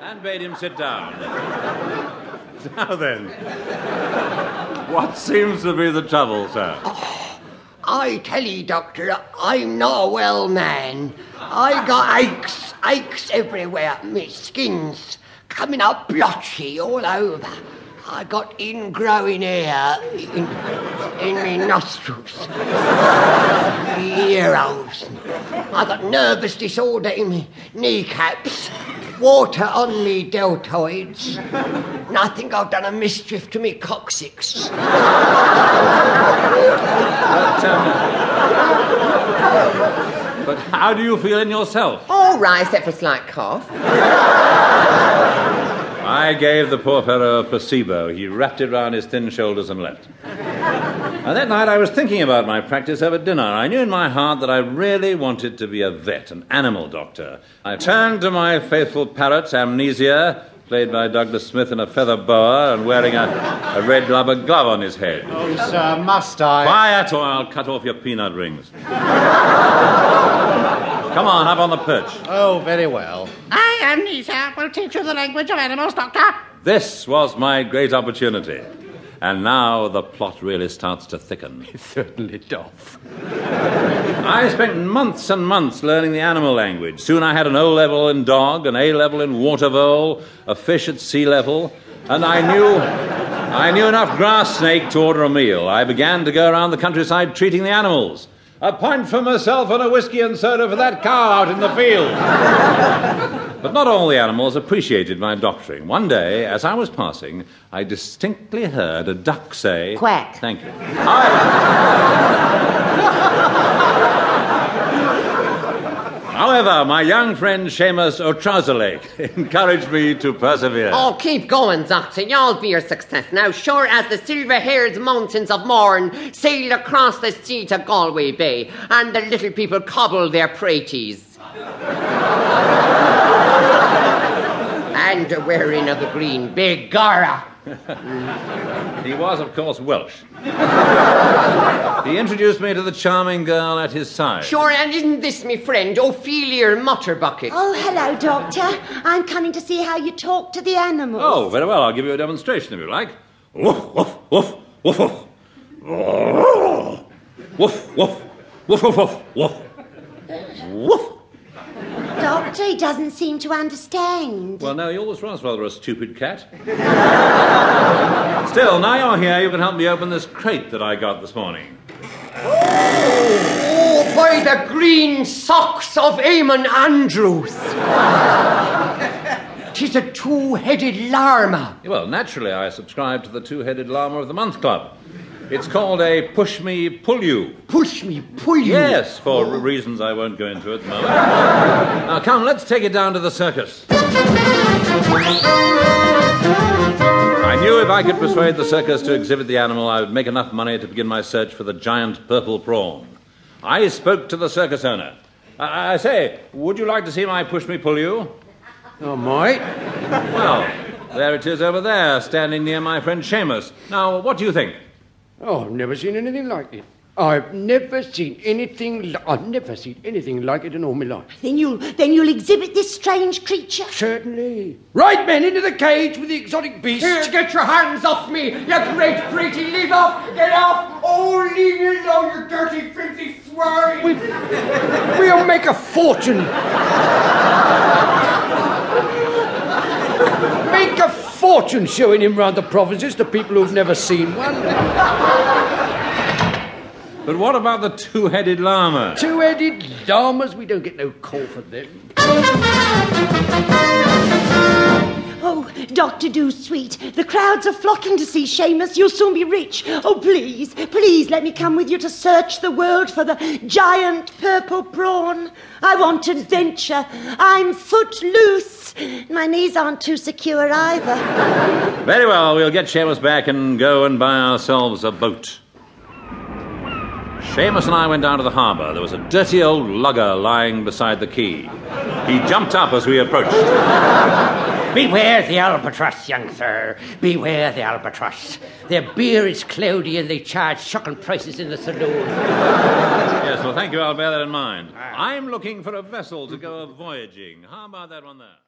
and bade him sit down. now then, what seems to be the trouble, sir? I tell you, Doctor, I'm not a well man. I got aches, aches everywhere. My skin's coming up blotchy all over. I got ingrowing hair in, in my nostrils, ear holes. I got nervous disorder in my kneecaps, water on me deltoids. And I think I've done a mischief to me coccyx. But, um, but how do you feel in yourself? All right, except for a slight cough. I gave the poor fellow a placebo. He wrapped it round his thin shoulders and left. And that night I was thinking about my practice over dinner. I knew in my heart that I really wanted to be a vet, an animal doctor. I turned to my faithful parrot, Amnesia, played by Douglas Smith in a feather boa and wearing a, a red rubber glove on his head. Oh, sir, must I? Quiet, or I'll cut off your peanut rings. Come on, up on the perch. Oh, very well. I, Amnesia, will teach you the language of animals, Doctor. This was my great opportunity. And now the plot really starts to thicken. It certainly does. I spent months and months learning the animal language. Soon I had an O level in dog, an A level in water vole, a fish at sea level, and I knew I knew enough grass snake to order a meal. I began to go around the countryside treating the animals. A pint for myself and a whiskey and soda for that cow out in the field. But not all the animals appreciated my doctoring. One day, as I was passing, I distinctly heard a duck say, Quack. Thank you. However, my young friend Seamus O'Trouserlake encouraged me to persevere. Oh, keep going, Doctor. You'll be your success. Now, sure as the silver-haired mountains of Mourne sail across the sea to Galway Bay, and the little people cobble their praties. and the wearing of the green begorra. He was, of course, Welsh. he introduced me to the charming girl at his side. Sure, and isn't this me friend, Ophelia Mutterbucket? Oh, hello, Doctor. I'm coming to see how you talk to the animals. Oh, very well. I'll give you a demonstration if you like. Woof, woof, woof, woof, woof. Woof, woof, woof, woof, woof, woof. Woof. Doctor, he doesn't seem to understand. Well, no, he always was rather a stupid cat. Still, now you're here, you can help me open this crate that I got this morning. Oh, by the green socks of Eamon Andrews! Tis a two-headed llama. Well, naturally, I subscribe to the Two Headed Llama of the Month Club. It's called a Push Me, Pull You. Push me, pull you. Yes, for re- reasons I won't go into at the moment. now, come, let's take it down to the circus. I knew if I could persuade the circus to exhibit the animal, I would make enough money to begin my search for the giant purple prawn. I spoke to the circus owner. I, I say, would you like to see my Push Me, Pull You? Oh, might. Well, there it is over there, standing near my friend Seamus. Now, what do you think? Oh, I've never seen anything like it. I've never seen anything. Li- I've never seen anything like it in all my life. Then you'll then you'll exhibit this strange creature. Certainly. Right, men, into the cage with the exotic beast. Here, get your hands off me, you great pretty. Leave off, get off. Oh, leave me alone, you dirty, filthy swine. We, we'll make a fortune. make a fortune showing him round the provinces to people who've never seen one. But what about the two headed llama? Two-headed llamas, we don't get no call for them. Oh, Doctor Do Sweet, the crowds are flocking to see Seamus. You'll soon be rich. Oh, please, please let me come with you to search the world for the giant purple prawn. I want adventure. I'm footloose. My knees aren't too secure either. Very well, we'll get Seamus back and go and buy ourselves a boat. Seamus and I went down to the harbour. There was a dirty old lugger lying beside the quay. He jumped up as we approached. Beware the albatross, young sir. Beware the albatross. Their beer is cloudy and they charge shocking prices in the saloon. Yes, well, thank you. I'll bear that in mind. I'm looking for a vessel to go a voyaging. How about that one there?